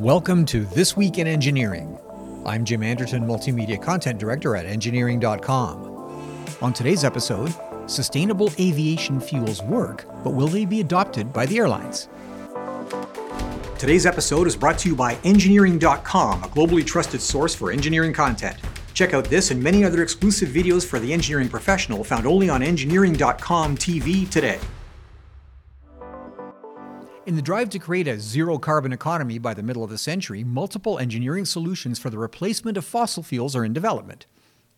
Welcome to This Week in Engineering. I'm Jim Anderton, Multimedia Content Director at Engineering.com. On today's episode, sustainable aviation fuels work, but will they be adopted by the airlines? Today's episode is brought to you by Engineering.com, a globally trusted source for engineering content. Check out this and many other exclusive videos for the engineering professional found only on Engineering.com TV today. In the drive to create a zero carbon economy by the middle of the century, multiple engineering solutions for the replacement of fossil fuels are in development.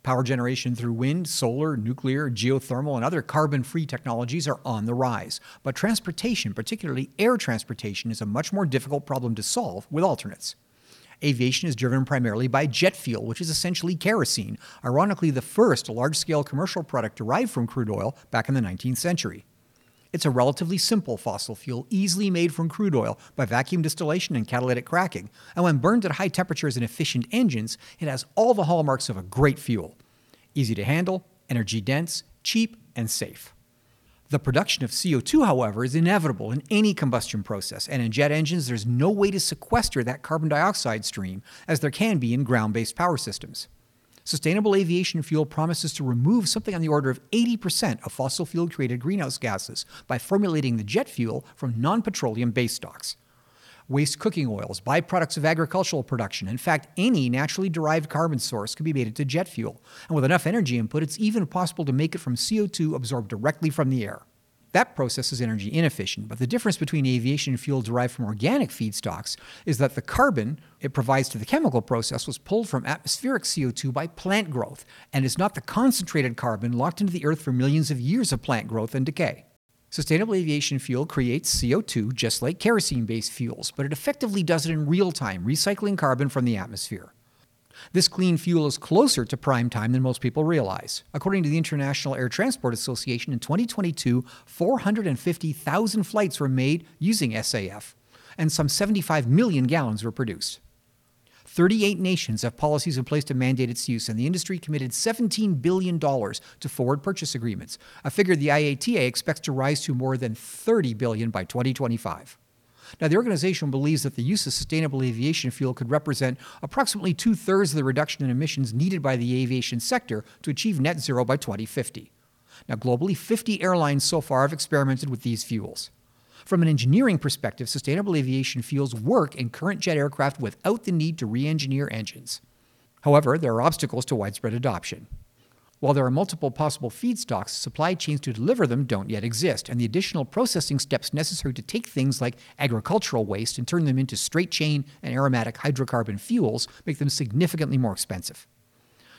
Power generation through wind, solar, nuclear, geothermal, and other carbon free technologies are on the rise. But transportation, particularly air transportation, is a much more difficult problem to solve with alternates. Aviation is driven primarily by jet fuel, which is essentially kerosene, ironically, the first large scale commercial product derived from crude oil back in the 19th century. It's a relatively simple fossil fuel, easily made from crude oil by vacuum distillation and catalytic cracking. And when burned at high temperatures in efficient engines, it has all the hallmarks of a great fuel easy to handle, energy dense, cheap, and safe. The production of CO2, however, is inevitable in any combustion process, and in jet engines, there's no way to sequester that carbon dioxide stream as there can be in ground based power systems. Sustainable aviation fuel promises to remove something on the order of 80% of fossil fuel created greenhouse gases by formulating the jet fuel from non petroleum base stocks. Waste cooking oils, byproducts of agricultural production, in fact, any naturally derived carbon source can be made into jet fuel. And with enough energy input, it's even possible to make it from CO2 absorbed directly from the air. That process is energy inefficient, but the difference between aviation fuel derived from organic feedstocks is that the carbon it provides to the chemical process was pulled from atmospheric CO2 by plant growth and is not the concentrated carbon locked into the earth for millions of years of plant growth and decay. Sustainable aviation fuel creates CO2 just like kerosene based fuels, but it effectively does it in real time, recycling carbon from the atmosphere. This clean fuel is closer to prime time than most people realize. According to the International Air Transport Association, in 2022, 450,000 flights were made using SAF, and some 75 million gallons were produced. 38 nations have policies in place to mandate its use, and the industry committed $17 billion to forward purchase agreements, a figure the IATA expects to rise to more than 30 billion by 2025. Now, the organization believes that the use of sustainable aviation fuel could represent approximately two thirds of the reduction in emissions needed by the aviation sector to achieve net zero by 2050. Now, globally, 50 airlines so far have experimented with these fuels. From an engineering perspective, sustainable aviation fuels work in current jet aircraft without the need to re engineer engines. However, there are obstacles to widespread adoption. While there are multiple possible feedstocks, supply chains to deliver them don't yet exist, and the additional processing steps necessary to take things like agricultural waste and turn them into straight chain and aromatic hydrocarbon fuels make them significantly more expensive.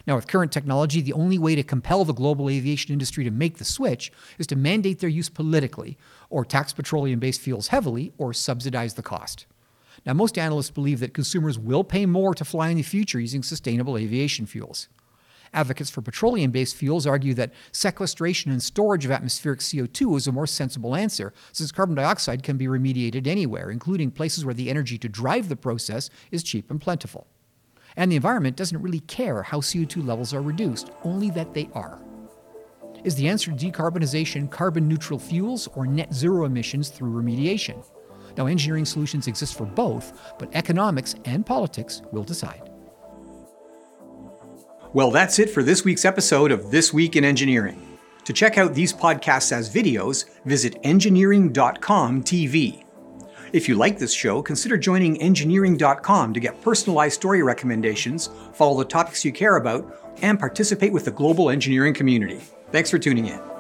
Now, with current technology, the only way to compel the global aviation industry to make the switch is to mandate their use politically, or tax petroleum based fuels heavily, or subsidize the cost. Now, most analysts believe that consumers will pay more to fly in the future using sustainable aviation fuels. Advocates for petroleum based fuels argue that sequestration and storage of atmospheric CO2 is a more sensible answer, since carbon dioxide can be remediated anywhere, including places where the energy to drive the process is cheap and plentiful. And the environment doesn't really care how CO2 levels are reduced, only that they are. Is the answer to decarbonization carbon neutral fuels or net zero emissions through remediation? Now, engineering solutions exist for both, but economics and politics will decide. Well, that's it for this week's episode of This Week in Engineering. To check out these podcasts as videos, visit engineering.com TV. If you like this show, consider joining engineering.com to get personalized story recommendations, follow the topics you care about, and participate with the global engineering community. Thanks for tuning in.